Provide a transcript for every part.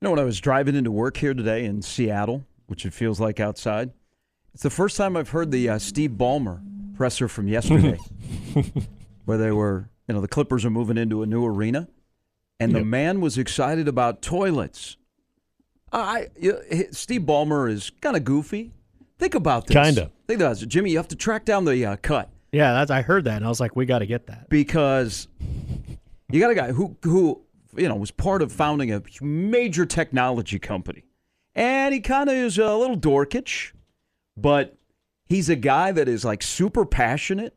You know, when I was driving into work here today in Seattle, which it feels like outside, it's the first time I've heard the uh, Steve Ballmer presser from yesterday, where they were, you know, the Clippers are moving into a new arena, and the man was excited about toilets. I, you- Steve Ballmer is kind of goofy. Think about this. Kinda. Think about this, Jimmy. You have to track down the uh, cut Yeah, that's I heard that and I was like, we got to get that. because you got a guy who who you know was part of founding a major technology company, and he kind of is a little dorkish, but he's a guy that is like super passionate.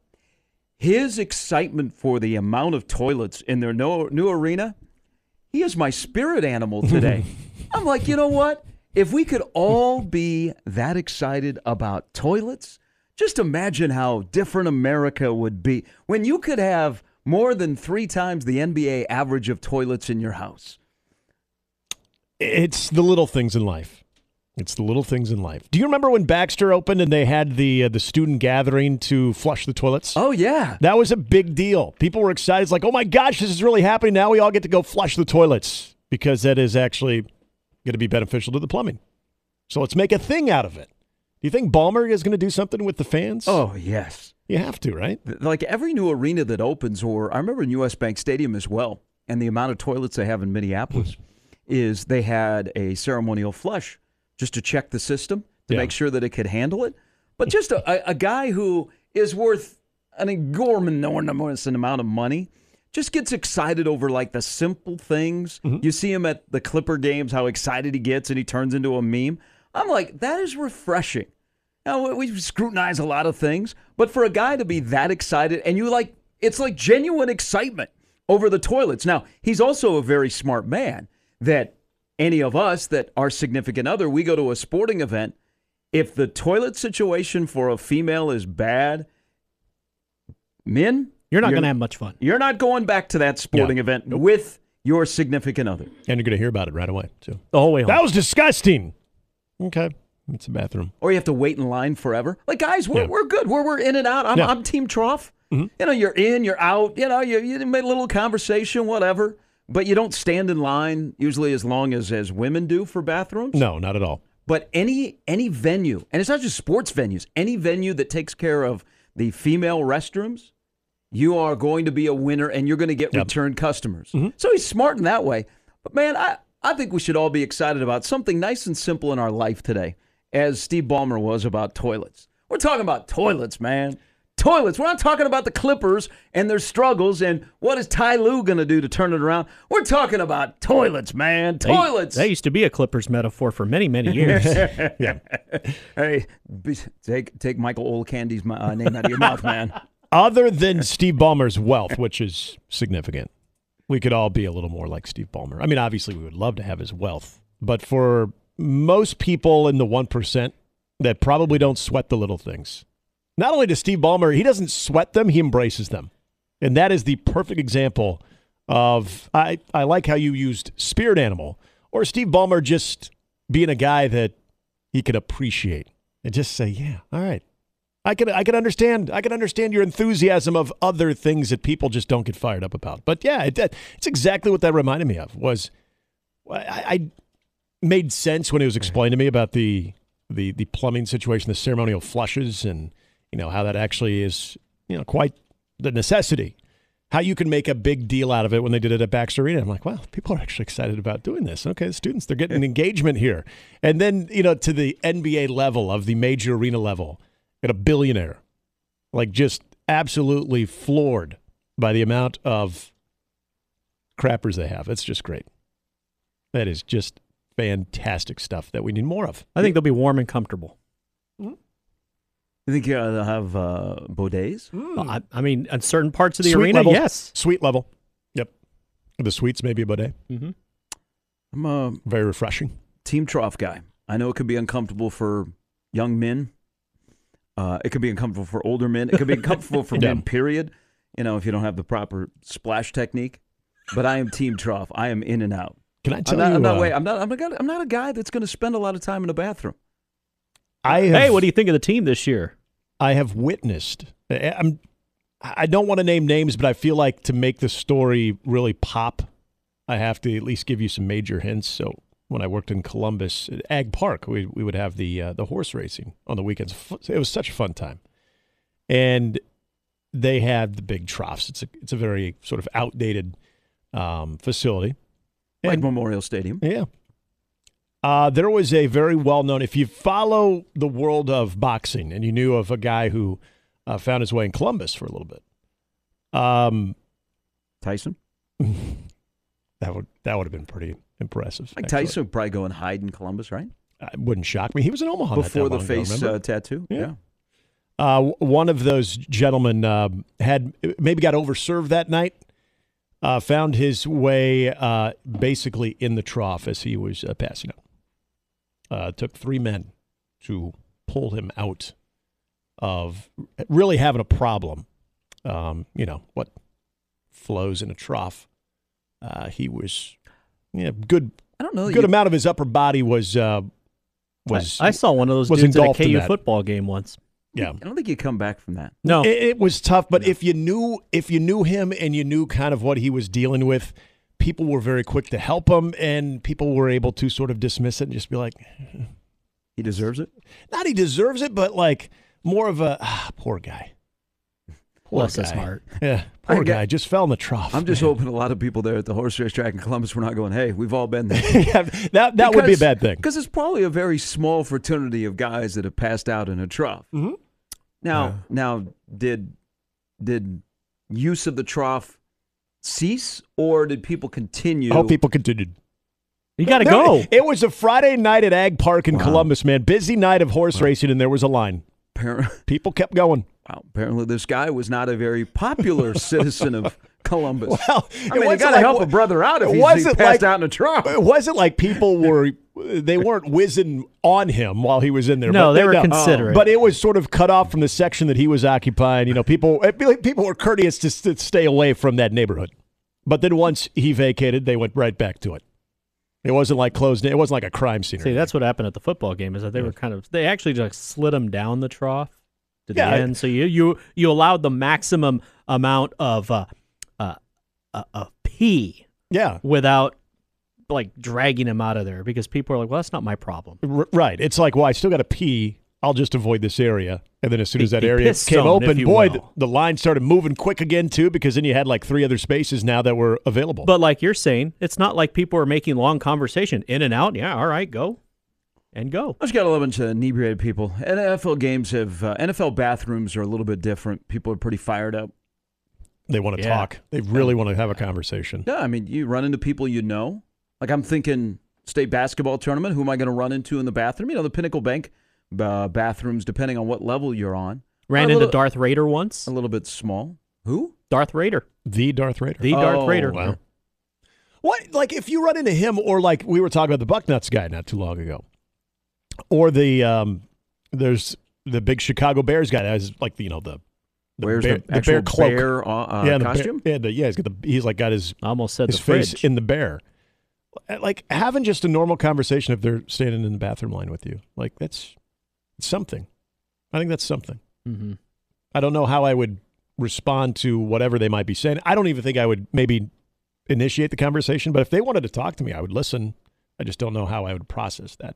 His excitement for the amount of toilets in their new arena, he is my spirit animal today. I'm like, you know what? If we could all be that excited about toilets, just imagine how different America would be when you could have more than three times the NBA average of toilets in your house. It's the little things in life. It's the little things in life. Do you remember when Baxter opened and they had the uh, the student gathering to flush the toilets? Oh, yeah. That was a big deal. People were excited. It's like, oh my gosh, this is really happening. Now we all get to go flush the toilets because that is actually going to be beneficial to the plumbing. So let's make a thing out of it. Do you think Ballmer is going to do something with the fans? Oh, yes. you have to, right? Like every new arena that opens, or I remember in US Bank Stadium as well, and the amount of toilets they have in Minneapolis is they had a ceremonial flush just to check the system to Yeah. make sure that it could handle it. But just a, a, a guy who is worth an enormous amount of money just gets excited over like the simple things. Mm-hmm. You see him at the Clipper games, how excited he gets, and he turns into a meme. I'm like, that is refreshing. Now, we we scrutinize a lot of things, but for a guy to be that excited and you like, it's like genuine excitement over the toilets. Now, he's also a very smart man that any of us that are significant other, we go to a sporting event. If the toilet situation for a female is bad, men, You're not going to have much fun. you're not going back to that sporting Yeah. event with your significant other. And you're going to hear about it right away, too. The whole way home. That was disgusting. Okay. It's a bathroom. or you have to wait in line forever. Like guys, we're, Yeah. we're good. We're, we're in and out. I'm, Yeah. I'm team trough. Mm-hmm. You know, you're in, you're out. You know, you you made a little conversation, whatever. But you don't stand in line usually as long as as women do for bathrooms. No, not at all. But any any venue, and it's not just sports venues, any venue that takes care of the female restrooms, you are going to be a winner and you're going to get Yep. return customers. So he's smart in that way. But man, I, I think we should all be excited about something nice and simple in our life today, as Steve Ballmer was about toilets. We're talking about toilets, man. Toilets. We're not talking about the Clippers and their struggles and what is Ty Lue going to do to turn it around. We're talking about toilets, man. Toilets. That used to be a Clippers metaphor for many, many years. Yeah. Hey, take take Michael Olowokandi's uh, name out of your mouth, man. Other than Steve Ballmer's wealth, which is significant, we could all be a little more like Steve Ballmer. I mean, obviously, we would love to have his wealth, but for most people in the 1% that probably don't sweat the little things, not only does Steve Ballmer, he doesn't sweat them, he embraces them. And that is the perfect example of I, I like how you used spirit animal or Steve Ballmer just being a guy that he could appreciate and just say, yeah, all right. I can I can understand I can understand your enthusiasm of other things that people just don't get fired up about. But yeah, it, it's exactly what that reminded me of. Was I, I made sense when it was explained to me about the the the plumbing situation, the ceremonial flushes, and you know how that actually is you know quite the necessity. How you can make a big deal out of it when they did it at Baxter Arena. I'm like, wow, people are actually excited about doing this. Okay, the students, they're getting an engagement here. And then, you know, to the NBA level of the major arena level, got a billionaire, like just absolutely floored by the amount of crappers they have. It's just great. That is just fantastic stuff that we need more of. I think they'll be warm and comfortable. You think uh, they'll have uh, bidets? Well, I, I mean, in certain parts of the Suite arena, level. yes. Sweet level. Yep. The suites, maybe a bidet. Mm-hmm. I'm a Very refreshing. team trough guy. I know it could be uncomfortable for young men. Uh, it could be uncomfortable for older men. It could be uncomfortable for Yeah. men. Period. You know, if you don't have the proper splash technique. But I am team trough. I am in and out. Can I I'm tell not. you? I'm not, uh, wait, I'm not. I'm not. I'm not a guy that's going to spend a lot of time in the bathroom. I have, Hey, what do you think of the team this year? I have witnessed. I- I'm. I don't want to name names, but I feel like to make the story really pop, I have to at least give you some major hints. So when I worked in Columbus at Ag Park, we we would have the uh, the horse racing on the weekends. It was such a fun time, and they had the big troughs. It's a it's a very sort of outdated um, facility. Like And- Memorial Stadium. Yeah. Uh, there was a very well known, if you follow the world of boxing and you knew of a guy who uh, found his way in Columbus for a little bit, um, Tyson. that would that would have been pretty impressive. Like actually. Tyson would probably go and hide in Columbus, right? It wouldn't shock me. He was in Omaha Before the long ago, face uh, tattoo. Yeah. Uh, one of those gentlemen uh, had maybe got overserved that night. Uh, found his way uh, basically in the trough as he was uh, passing out. Uh, took three men to pull him out of really having a problem. Um, you know what flows in a trough. Uh, he was, yeah, good. I don't know. Good you- amount of his upper body was uh, was I, I saw one of those was dudes at a engulfed in KU that. football game once. yeah. I don't think you come back from that. No, It, it was tough, but if you knew if you knew him and you knew kind of what he was dealing with, people were very quick to help him, and people were able to sort of dismiss it and just be like, He deserves it. not he deserves it, but like more of a ah, poor guy. Poor bless his guy. heart. Yeah, poor get- guy just fell in the trough. I'm just man. hoping a lot of people there at the horse race track in Columbus were not going, hey, we've all been there. yeah, that that would be a bad thing. Because it's probably a very small fraternity of guys that have passed out in a trough. Mhm. Now, now, did did use of the trough cease, or did people continue? Oh, people continued. you got to go. It was a Friday night at Ag Park in Wow. Columbus, man. Busy night of horse racing, and there was a line. People kept going. Wow, apparently, this guy was not a very popular citizen of Columbus. Well, I mean, you wasn't got to like- help a brother out if it he's, he passed like- out in a trough. It wasn't like people were they weren't whizzing on him while he was in there. No, but they were considerate. But it was sort of cut off from the section that he was occupying. You know, people people were courteous to, to stay away from that neighborhood. But then once he vacated, they went right back to it. It wasn't like closed. It wasn't like a crime scene. See, that's what happened at the football game. Is that they were kind of they actually just slid him down the trough to the Yeah, I- So you you you allowed the maximum amount of uh, uh, uh, of pee yeah, without like dragging him out of there because people are like, well, that's not my problem. R- right. It's like, well, I still got to pee. I'll just avoid this area. And then as soon as that the area came zone, open, boy, the, the line started moving quick again too, because then you had like three other spaces now that were available. But like you're saying, it's not like people are making long conversation in and out. Yeah, all right, go and go. I just got a little bunch of inebriated people. NFL games have uh, NFL bathrooms are a little bit different. People are pretty fired up. they want to Yeah. talk. They really want to have a conversation. Yeah, I mean, you run into people you know. Like I'm thinking state basketball tournament. Who am I going to run into in the bathroom? You know, the Pinnacle Bank uh, bathrooms, depending on what level you're on, Ran A into little- Darth Raider once. a little bit small. Who? Darth Raider, The Darth Raider. the Oh, Darth Raider. wow. What like if you run into him or like we were talking about the Bucknuts guy not too long ago, or the um, there's the big Chicago Bears guy that has like the you know the the Where's bear, the actual bear cloak. bear uh, uh, yeah, the bear- costume? yeah, the, yeah, he's got the he's like got his I almost said his the face fridge. in the bear. Like having just a normal conversation if they're standing in the bathroom line with you, like that's it's something. I think that's something. hmm I don't know how I would respond to whatever they might be saying. I don't even think I would maybe initiate the conversation, but if they wanted to talk to me, I would listen. I just don't know how I would process that.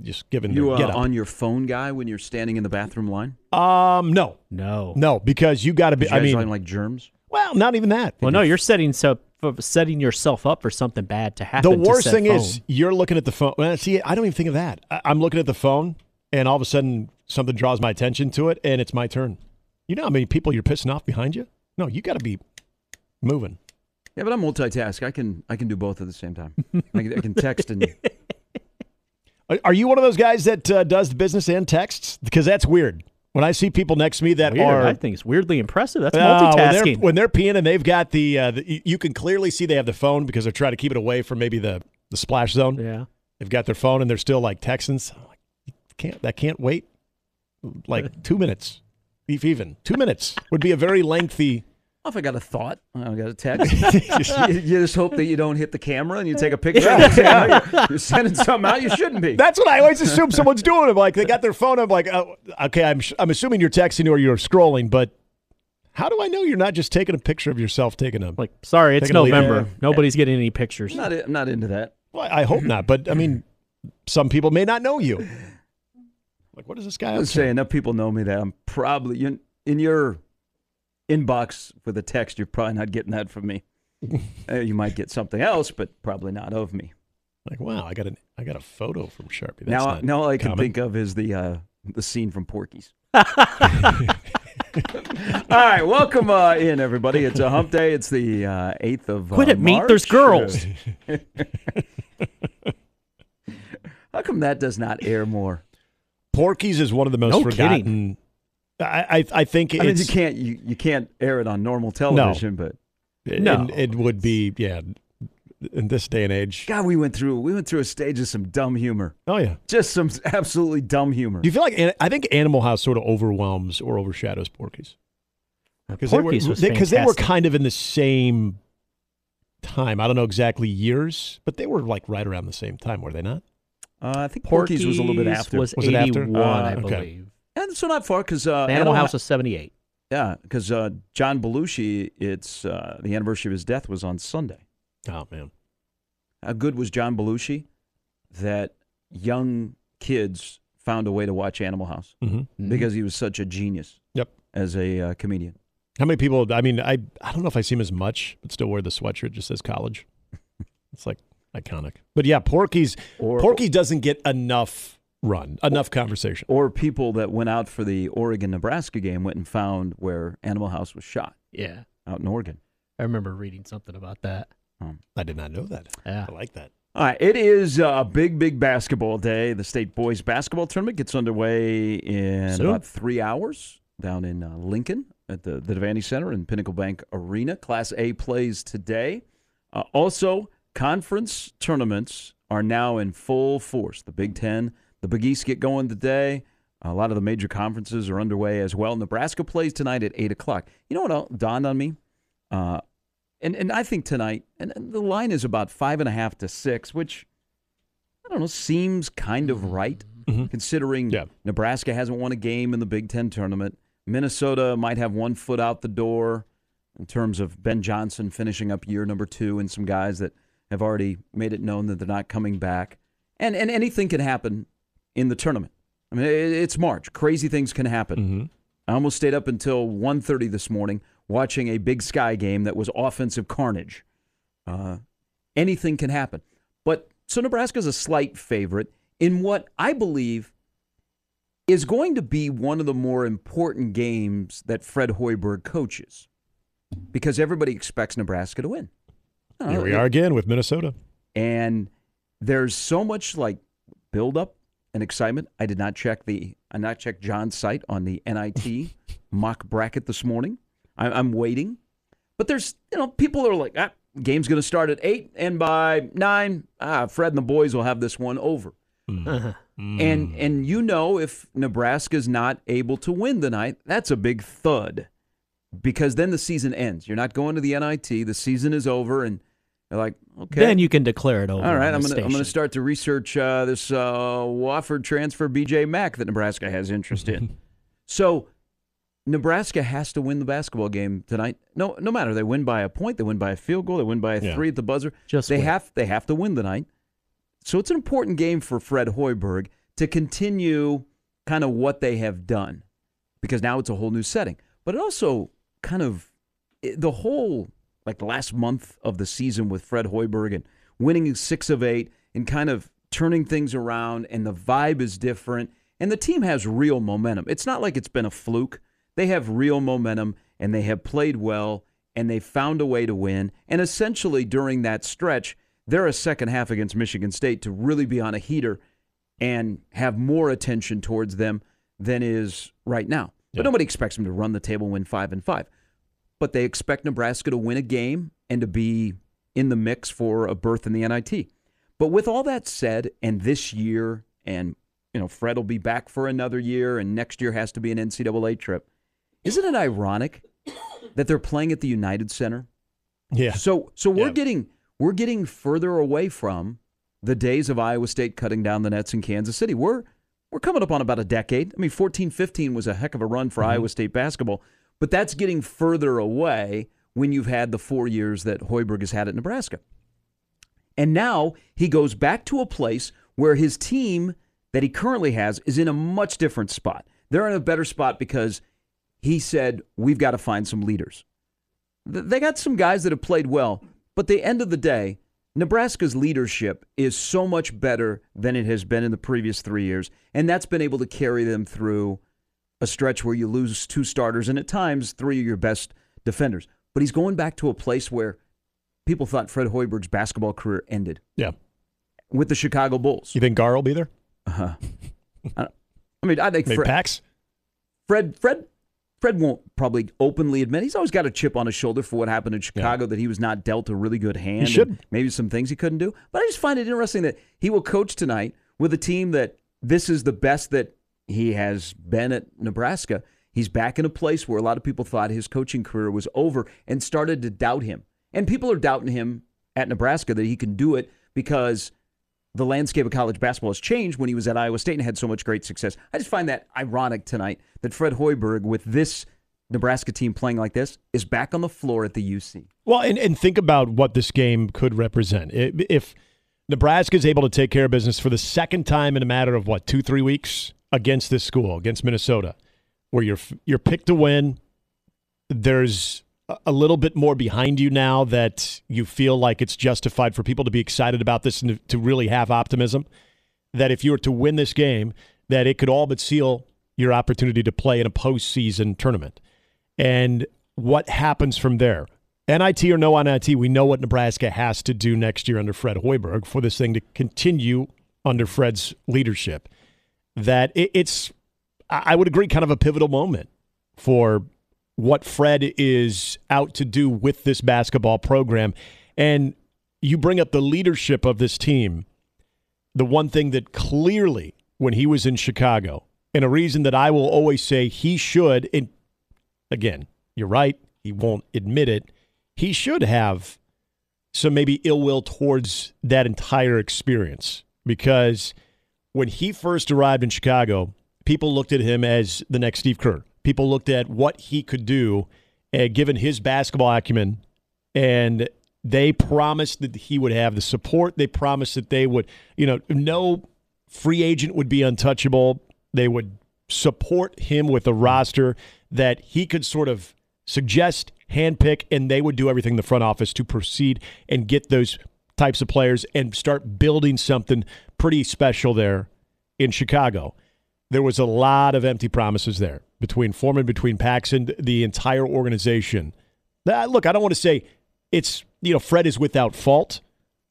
Just given You their uh, on your phone guy when you're standing in the bathroom line? um, no, No. no, because you got to be. You I guys mean, talking like germs? well, not even that. Well, no, you're setting so for setting yourself up for something bad to happen. the worst said thing phone. is you're looking at the phone. Well, see, I don't even think of that. I, I'm looking at the phone, and all of a sudden something draws my attention to it, and it's my turn. You know how many people you're pissing off behind you? No, you got to be moving. Yeah, but I'm multitask. I can I can do both at the same time. I can, I can text and Are- you one of those guys that uh, does the business and texts? Because that's weird. When I see people next to me that Weird. are I think it's weirdly impressive. That's Uh, when, they're, multitasking. when they're peeing and they've got the, uh, the, you can clearly see they have the phone because they're trying to keep it away from maybe the the splash zone. Yeah. They've got their phone and they're still like Texans. I'm like, can't that can't wait? Like two minutes, if even two minutes would be a very lengthy. Well, if I got a thought, I got a text. you, you just hope that you don't hit the camera and you take a picture. and say, "Oh, you're, you're sending something out you shouldn't be. That's what I always assume someone's doing. I'm like, they got their phone. I'm like, oh, okay, I'm I'm assuming you're texting or you're scrolling, but how do I know you're not just taking a picture of yourself taking a? Like, sorry, it's Taking a leak. November. Yeah. Nobody's getting any pictures. I'm not, I'm not into that. Well, I hope not, but I mean, some people may not know you. Like, what is this guy? I up was to? saying enough people know me that I'm probably in, in your inbox with a text. You're probably not getting that from me. Uh, you might get something else, but probably not of me. Like, wow, I got an I got a photo from Sharpie. That's now, not now all I can common. think of is the uh, the scene from Porky's. all right, welcome uh, in everybody. It's a Hump Day. It's the uh, eighth of uh, Quit it, Meat. There's girls. How come that does not air more? Porky's is one of the most No forgotten. kidding. I, I I think I mean, you can't you, you can't air it on normal television, but it, No. it would be yeah in this day and age. God, we went through we went through a stage of some dumb humor, Oh yeah. just some absolutely dumb humor. Do you feel like I think Animal House sort of overwhelms or overshadows Porky's because they were because they were kind of in the same time. I don't know exactly years, but they were like right around the same time, were they not? Uh, I think Porky's, was a little bit after, Was, Was it after? 81, I Uh, okay. Believe. and so not far because uh, Animal House was 78. yeah, because uh, John Belushi, it's uh, the anniversary of his death was on Sunday. Oh man. How good was John Belushi that young kids found a way to watch Animal House Mm-hmm. because he was such a genius Yep. as a uh, comedian. How many people? I mean, I I don't know if I see him as much, but still wear the sweatshirt just says college. it's like iconic. But yeah, Porky's Or Porky doesn't get enough run, enough conversation. or people that went out for the Oregon Nebraska game went and found where Animal House was shot Yeah. out in Oregon. I remember reading something about that. I did not know that. Yeah. I like that. All right, it is a big, big basketball day. The state boys basketball tournament gets underway in Soon. about three hours down in uh, Lincoln at the, the Devaney Center in Pinnacle Bank Arena. Class A plays today. Uh, also, conference tournaments are now in full force. The Big Ten, the Big East get going today. A lot of the major conferences are underway as well. Nebraska plays tonight at 8 o'clock. You know what else dawned on me? Uh, and, and I think tonight, and, and the line is about five and a half to six, which I don't know, seems kind of right considering Yeah. Nebraska hasn't won a game in the Big Ten tournament. Minnesota might have one foot out the door in terms of Ben Johnson finishing up year number two and some guys that have already made it known that they're not coming back. And, and anything can happen in the tournament. I mean, it's March. Crazy things can happen. Mm-hmm. I almost stayed up until 1.30 this morning watching a Big Sky game that was offensive carnage. Uh, anything can happen. But so Nebraska's a slight favorite in what I believe is going to be one of the more important games that Fred Hoiberg coaches because everybody expects Nebraska to win. Uh, Here we are again with Minnesota. and there's so much like buildup and excitement. I did not check the I not check John's site on the NIT mock bracket this morning. I, I'm waiting, but there's you know people are like, ah, game's going to start at eight, and by nine, ah, Fred and the boys will have this one over. Mm. And and you know if Nebraska's not able to win tonight, that's a big thud. Because then the season ends. You're not going to the NIT. The season is over, and they're like, okay. Then you can declare it over. All right, I'm gonna I'm gonna start to research uh, this uh, Wofford transfer BJ Mack that Nebraska has interest in. so Nebraska has to win the basketball game tonight. No, no matter they win by a point, they win by a field goal, they win by a Yeah. three at the buzzer. Just they win. have they have to win tonight. So it's an important game for Fred Hoiberg to continue kind of what they have done because now it's a whole new setting. But it also kind of the whole like the last month of the season with Fred Hoiberg and winning six of eight and kind of turning things around and the vibe is different and the team has real momentum. It's not like it's been a fluke. They have real momentum and they have played well and they found a way to win. And essentially during that stretch, they're a second half against Michigan State to really be on a heater and have more attention towards them than is right now. But nobody expects them to run the table, win five and five. But they expect Nebraska to win a game and to be in the mix for a berth in the NIT. But with all that said, and this year, and you know, Fred will be back for another year, and next year has to be an NCAA trip. Isn't it ironic that they're playing at the United Center? Yeah. So, so we're Yeah. getting we're getting further away from the days of Iowa State cutting down the nets in Kansas City. We're we're coming up on about a decade. I mean, 14-15 was a heck of a run for mm-hmm. Iowa State basketball, but that's getting further away when you've had the four years that Hoiberg has had at Nebraska. And now he goes back to a place where his team that he currently has is in a much different spot. They're in a better spot because he said, We've got to find some leaders. They got some guys that have played well, but the end of the day, Nebraska's leadership is so much better than it has been in the previous three years. And that's been able to carry them through a stretch where you lose two starters and at times three of your best defenders. But he's going back to a place where people thought Fred Hoiberg's basketball career ended Yeah. with the Chicago Bulls. You think Gar will be there? Uh-huh. I mean, I think Maybe Fred, Pax? Fred, Fred, Fred won't probably openly admit he's always got a chip on his shoulder for what happened in Chicago that he was not dealt a really good hand. and should. maybe some things he couldn't do. But I just find it interesting that he will coach tonight with a team that this is the best that he has been at Nebraska. He's back in a place where a lot of people thought his coaching career was over and started to doubt him. And people are doubting him at Nebraska that he can do it because the landscape of college basketball has changed when he was at Iowa State and had so much great success. I just find that ironic tonight that Fred Hoiberg, with this Nebraska team playing like this, is back on the floor at the UC. Well, and, and think about what this game could represent. If Nebraska is able to take care of business for the second time in a matter of what, two, three weeks against this school, against Minnesota, where you're you're picked to win, there's a- little bit more behind you now that you feel like it's justified for people to be excited about this and to really have optimism. That if you were to win this game, that it could all but seal your opportunity to play in a postseason tournament. And what happens from there? NIT or no NIT, we know what Nebraska has to do next year under Fred Hoiberg for this thing to continue under Fred's leadership. That it, it's, I would agree, kind of a pivotal moment for what Fred is out to do with this basketball program. And you bring up the leadership of this team. The one thing that clearly, when he was in Chicago, and a reason that I will always say he should, and again, you're right, he won't admit it, he should have some maybe ill will towards that entire experience because when he first arrived in Chicago, people looked at him as the next Steve Kerr. People looked at what he could do, uh, given his basketball acumen, and they promised that he would have the support. They promised that they would, you know, no free agent would be untouchable. They would support him with a roster that he could sort of suggest, handpick, and they would do everything in the front office to proceed and get those types of players and start building something pretty special there in Chicago. There was a lot of empty promises there between Forman, between Paxson, the entire organization. Look, I don't want to say it's, you know, Fred is without fault,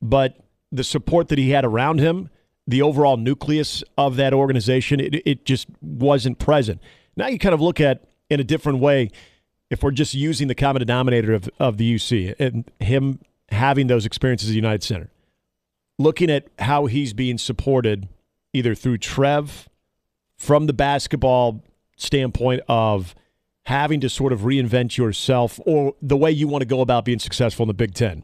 but the support that he had around him, the overall nucleus of that organization, it, it just wasn't present. Now you kind of look at in a different way if we're just using the common denominator of, of the UC and him having those experiences at the United Center, looking at how he's being supported either through Trev from the basketball standpoint of having to sort of reinvent yourself or the way you want to go about being successful in the Big Ten,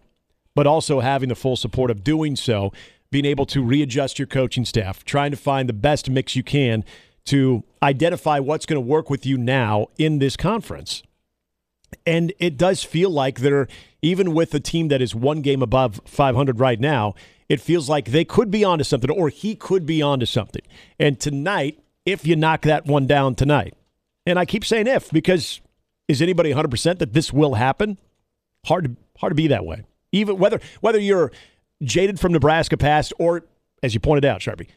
but also having the full support of doing so, being able to readjust your coaching staff, trying to find the best mix you can to identify what's going to work with you now in this conference. And it does feel like they're, even with a team that is one game above 500 right now, it feels like they could be onto something or he could be onto something. And tonight, if you knock that one down tonight, and I keep saying if because is anybody 100% that this will happen? Hard to, hard to be that way. Even whether whether you're jaded from Nebraska past or, as you pointed out, Sharpie,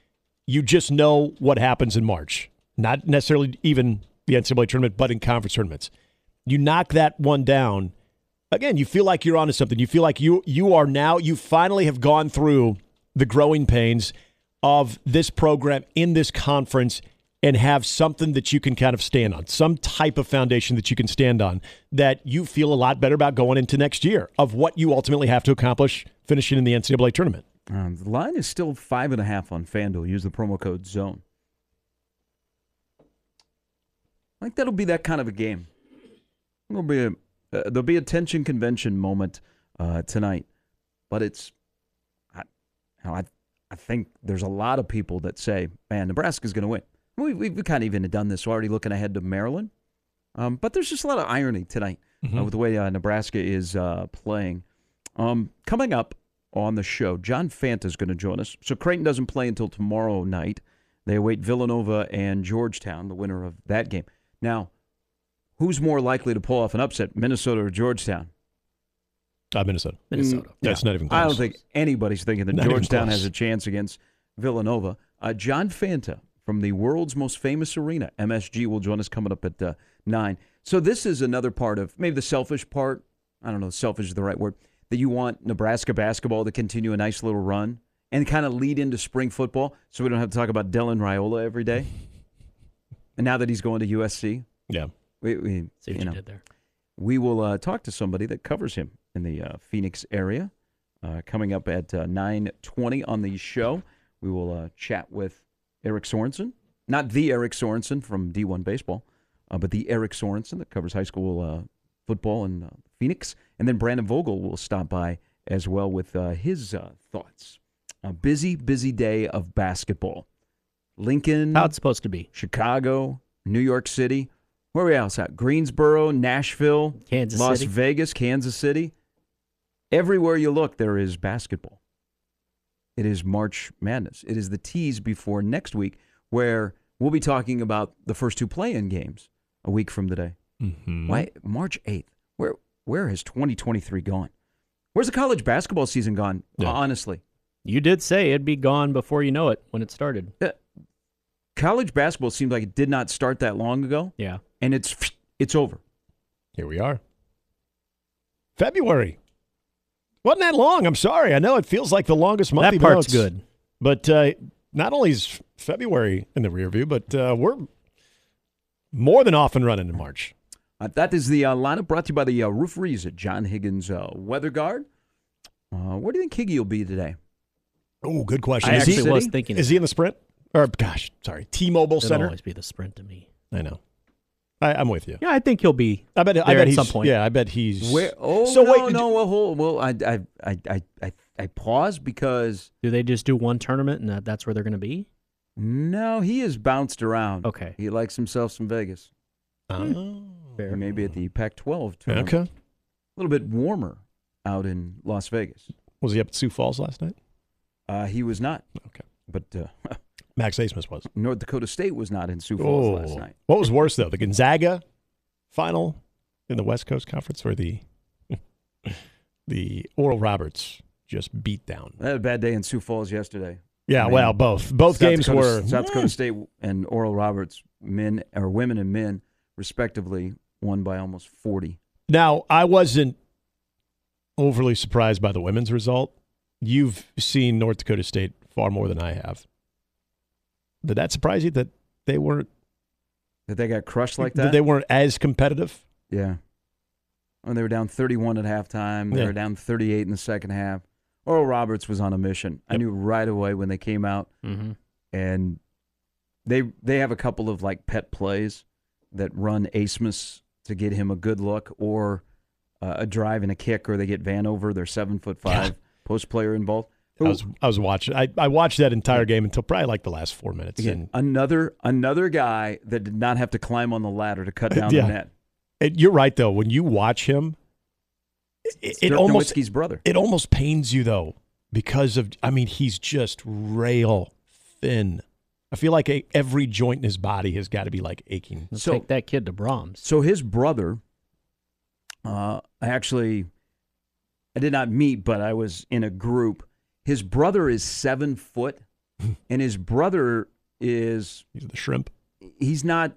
you just know what happens in March. Not necessarily even the NCAA tournament, but in conference tournaments. You knock that one down. Again, you feel like you're onto something. You feel like you you are now, you finally have gone through the growing pains of this program in this conference and have something that you can kind of stand on, some type of foundation that you can stand on that you feel a lot better about going into next year of what you ultimately have to accomplish finishing in the NCAA tournament. Uh, the line is still five and a half on FanDuel. Use the promo code ZONE. I think that'll be that kind of a game. There'll be a uh, there'll be a tension convention moment uh, tonight, but it's I, you know, I I think there's a lot of people that say, man, Nebraska's going to win. We, we've kind of even done this We're already, looking ahead to Maryland. Um, but there's just a lot of irony tonight uh, with the way uh, Nebraska is uh, playing. Um, coming up on the show, John Fanta is going to join us. So Creighton doesn't play until tomorrow night. They await Villanova and Georgetown, the winner of that game. Now, who's more likely to pull off an upset, Minnesota or Georgetown? Uh, Minnesota. Minnesota. That's not even close. I don't think anybody's thinking that Not Georgetown has a chance against Villanova. Uh, John Fanta from the world's most famous arena, MSG, will join us coming up at uh, 9. So this is another part of maybe the selfish part. I don't know, if selfish is the right word. That you want Nebraska basketball to continue a nice little run and kind of lead into spring football so we don't have to talk about Dylan Raiola every day. and now that he's going to USC, Yeah. We, we See what you you, know, did there. we will uh, talk to somebody that covers him in the uh, Phoenix area. Uh, coming up at uh, 9.20 on the show, we will uh, chat with Eric Sorensen. Not the Eric Sorensen from D1 Baseball, uh, but the Eric Sorensen that covers high school uh, football in uh, Phoenix. And then Brandon Vogel will stop by as well with uh, his uh, thoughts. A busy, busy day of basketball. Lincoln, How it's supposed to be. Chicago, New York City. Where are we else at? Greensboro, Nashville, Kansas Las City. Vegas, Kansas City. Everywhere you look, there is basketball. It is March Madness. It is the tease before next week, where we'll be talking about the first two play-in games a week from today. Mm-hmm. Why March eighth? Where where has 2023 gone? Where's the college basketball season gone? Yeah. Honestly, You did say it'd be gone before you know it when it started. Uh, college basketball seems like it did not start that long ago, Yeah. And it's it's over. Here we are. February. Wasn't that long? I'm sorry. I know it feels like the longest month. that part's it's- good. But uh, not only is February in the rear view, but uh, we're more than off and running in March. Uh, that is the uh, lineup brought to you by the uh, Rooferys at John Higgins uh, Weather Guard. Uh, where do you think Higgy will be today? Oh, good question. I is, actually he, was thinking. is he in the sprint? Or, gosh, sorry, T-Mobile It'll Center? always be the sprint to me. I know. I, I'm with you. Yeah, I think he'll be. I bet. I bet at he's. some point. Yeah, I bet he's. Where? Oh So no, wait, no. Well, hold, well, I, I, I, I, I, I paused because Do they just do one tournament and that, that's where they're going to be? no, he has bounced around. Okay. he likes himself some Vegas. Oh. Fair. He may be at the Pac-12 tournament. Okay. A little bit warmer out in Las Vegas. Was he up at Sioux Falls last night? Uh, he was not. Okay. But uh, Max Asmus was. North Dakota State was not in Sioux Falls last night. Oh. What was worse though, the Gonzaga final in the West Coast Conference, or the the Oral Roberts just beat down? I had a bad day in Sioux Falls yesterday. Yeah, I mean, well, both both South games Dakota, were. South Dakota State and Oral Roberts, men or women and men, respectively, won by almost forty. Now, I wasn't overly surprised by the women's result. You've seen North Dakota State far more than I have. Did that surprise you that they weren't That they got crushed like that that. they weren't as competitive? yeah. When they were down thirty-one at halftime, they Yeah. were down thirty-eight in the second half. Oral Roberts was on a mission. I knew right away when they came out, Mm-hmm. and they they have a couple of like pet plays that run Asmus to get him a good look, or uh, a drive and a kick, or they get Vanover, their seven foot five post player involved. I was I was watching. I, I watched that entire game until probably like the last four minutes. Again, And, another another guy that did not have to climb on the ladder to cut down Yeah. the net. and you're right though. When you watch him, it, it almost Nowitzki's brother. it almost pains you though because of I mean he's just rail thin. I feel like a, every joint in his body has got to be like aching. Let's So- take that kid to Brahms. So his brother, uh, I actually, I did not meet, but I was in a group. His brother is seven foot, and his brother is He's the shrimp. he's not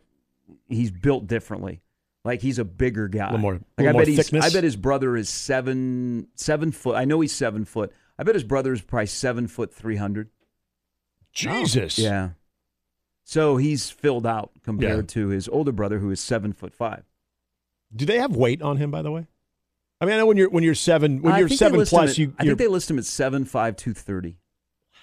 he's built differently. Like he's a bigger guy. little more- like little I bet he's thickness. I bet his brother is seven seven foot. I know he's seven foot. I bet his brother is probably seven foot three hundred. Jesus. Yeah. So he's filled out compared to his older brother who is seven foot five. Do they have weight on him by the way? I mean, I know when you're when you're seven when I you're seven plus, at- you I think they list him at seven five two thirty. Wow.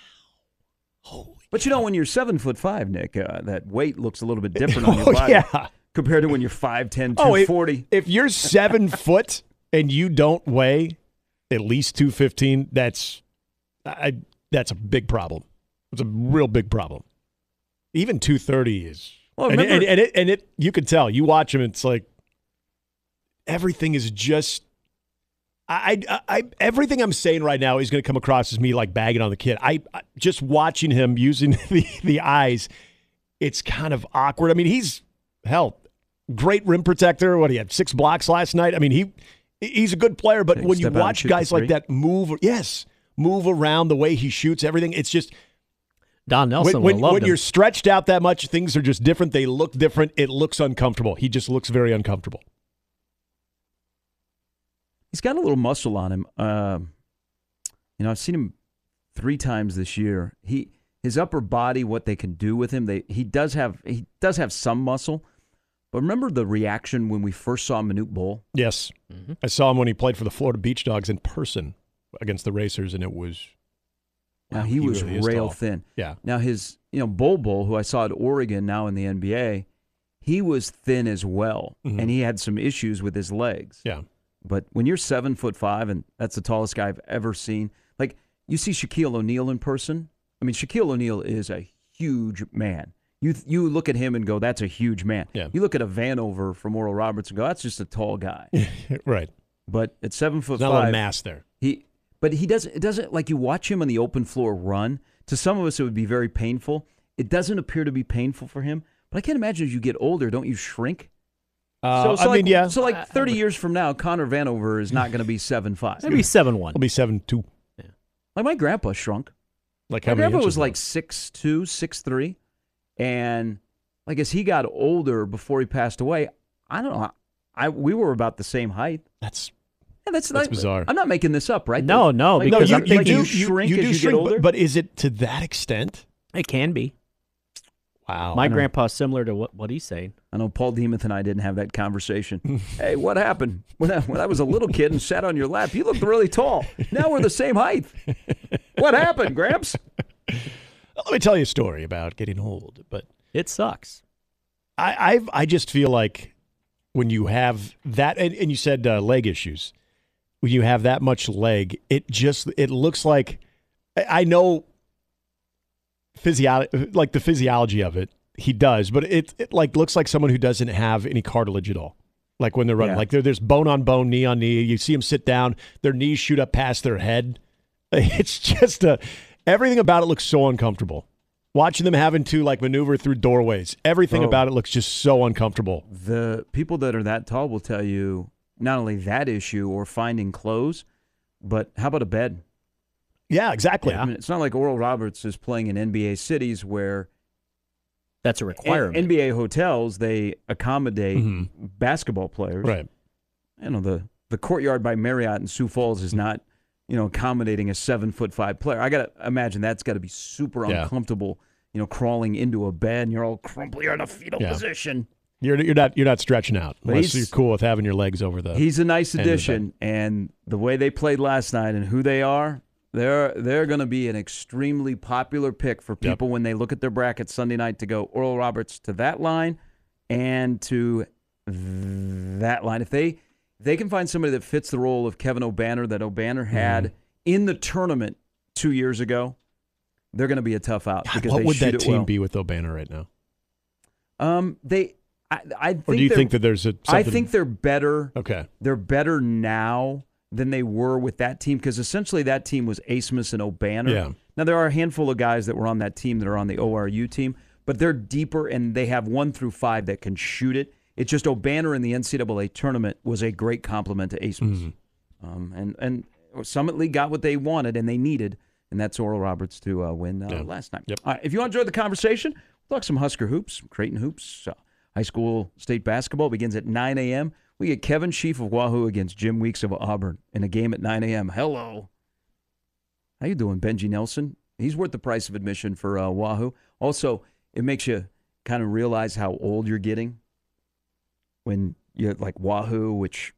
Holy. But you know, when you're seven foot five, Nick, uh, that weight looks a little bit different on your oh body yeah. compared to when you're 5'10", Oh, it- 240. If you're seven foot and you don't weigh at least two fifteen, that's I that's a big problem. It's a real big problem. Even two thirty is, Well, and, remember- and, and it and it you can tell. You watch him, it's like everything is just. I, I, I everything I'm saying right now is going to come across as me like bagging on the kid. I, I just watching him using the the eyes, it's kind of awkward. I mean, he's hell, great rim protector. What he had six blocks last night. I mean, he he's a good player. But when you step out and watch guys like that move, yes, move around the way he shoots everything, it's just Don Nelson when, when, when you're stretched out that much, things are just different. They look different. It looks uncomfortable. He just looks very uncomfortable. He's got a little muscle on him. Um, you know, I've seen him three times this year. He his upper body, what they can do with him, they he does have he does have some muscle. But remember the reaction when we first saw Manute Bol? Yes, I saw him when he played for the Florida Beach Dogs in person against the Racers, and it was Now Wow, he, he was really rail tall. thin. yeah. Now his, you know, Bol Bol, who I saw at Oregon now in the NBA, he was thin as well, Mhm. and he had some issues with his legs. Yeah. But when you're seven foot five, and that's the tallest guy I've ever seen, like you see Shaquille O'Neal in person. I mean, Shaquille O'Neal is a huge man. You you look at him and go, "That's a huge man." Yeah. You look at a Vanover from Oral Roberts and go, "That's just a tall guy." right. but at seven foot There's not a five, mass there. he, but he doesn't. It doesn't like you watch him on the open floor run. To some of us, it would be very painful. It doesn't appear to be painful for him. But I can't imagine as you get older, don't you shrink? Uh, so, so I like, mean, yeah, So like thirty years from now, Connor Vanover is not going to be seven five. Maybe seven one. he'll be seven two. Yeah. Like my grandpa shrunk. Like My how many grandpa inches was now? like six two, six three, and like as he got older before he passed away, I don't know. I we were about the same height. that's And that's, That's like- bizarre. I'm not making this up, right? No, no, Like, no. You, you like do you you, shrink you as do you get shrink, older? but, but is it to that extent? It can be. Wow. My grandpa's similar to what, what he's saying. I know Paul Demuth and I didn't have that conversation. hey, what happened when I, when I was a little kid and sat on your lap? You looked really tall. Now we're the same height. What happened, Gramps? Let me tell you a story about getting old. But It sucks. I I've, I just feel like when you have that, and, and you said uh, leg issues. When you have that much leg, it just it looks like I I know physiology, like the physiology of it. He does, but it, it like looks like someone who doesn't have any cartilage at all. Like when they're running, Yeah. like there's bone on bone, knee on knee. You see them sit down, their knees shoot up past their head. It's just a everything about it looks so uncomfortable. Watching them having to like maneuver through doorways, everything Oh. about it looks just so uncomfortable. The people that are that tall will tell you not only that issue or finding clothes, but how about a bed? Yeah, exactly. I mean, it's not like Oral Roberts is playing in NBA cities where That's a N- requirement. NBA hotels they accommodate Mhm. basketball players. Right. you know the the courtyard by Marriott in Sioux Falls is not you know accommodating a seven foot five player. I gotta imagine that's got to be super Yeah. uncomfortable. You know, crawling into a bed and you're all crumply, you're in a fetal Yeah. position. You're you're not you're not stretching out But unless he's- you're cool with having your legs over the. He's a nice end the addition, and the way they played last night and who they are, they're they're going to be an extremely popular pick for Yep. people when they look at their bracket Sunday night to go Oral Roberts to that line and to that line. If they they can find somebody that fits the role of Kevin Obanor that Obanor Mm-hmm. had in the tournament two years ago, they're going to be a tough out God, because what they would that team well. be with Obanor right now? Um, they, I, I think Or do you think that there's a? I something- think they're better Okay. they're better now than they were with that team because essentially that team was Asmus and Obanor. Yeah. Now there are a handful of guys that were on that team that are on the ORU team, but they're deeper and they have one through five that can shoot it. It's just Obanor in the NCAA tournament was a great complement to Asmus, um, and and Summit League got what they wanted and they needed, and that's Oral Roberts to uh, win uh, Yeah. last night. Yep. All right, if you enjoyed the conversation, we'll talk some Husker hoops, Creighton hoops. Uh, high school state basketball begins at 9 a.m. We get Kevin Sheaf of Wahoo against Jim Weeks of Auburn in a game at 9 a.m. Hello. How you doing, Benji Nelson? He's worth the price of admission for uh, Wahoo. Also, it makes you kind of realize how old you're getting when you're like Wahoo, which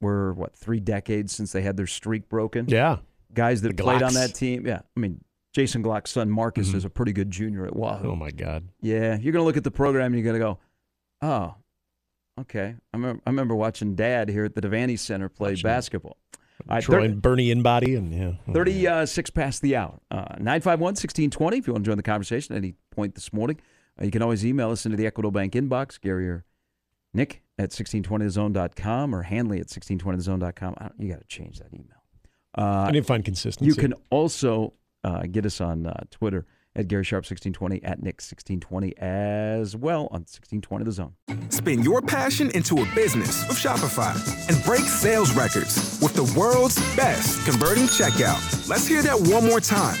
we're what three decades since they had their streak broken. Yeah. Guys that The played on that team. Yeah, I mean Jason Glock's son Marcus is a pretty good junior at Wahoo. Oh my God. Yeah, you're gonna look at the program and you're gonna go, oh, okay. I remember, I remember watching Dad here at the Devaney Center play Watching basketball. All right, Troy thir- and Bernie Inbody and yeah. Oh, 36 past the hour. Uh, 951 1620 if you want to join the conversation at any point this morning. Uh, you can always email us into the Equitable Bank inbox, Gary or Nick at 1620thezone.com or Hanley at 1620thezone.com. I don't- You got to change that email. Uh, I didn't find consistency. you can also uh, get us on uh, Twitter at Gary Sharp 1620 at Nick 1620 as well on 1620 The Zone. Spin your passion into a business with Shopify and break sales records with the world's best converting checkout. Let's hear that one more time.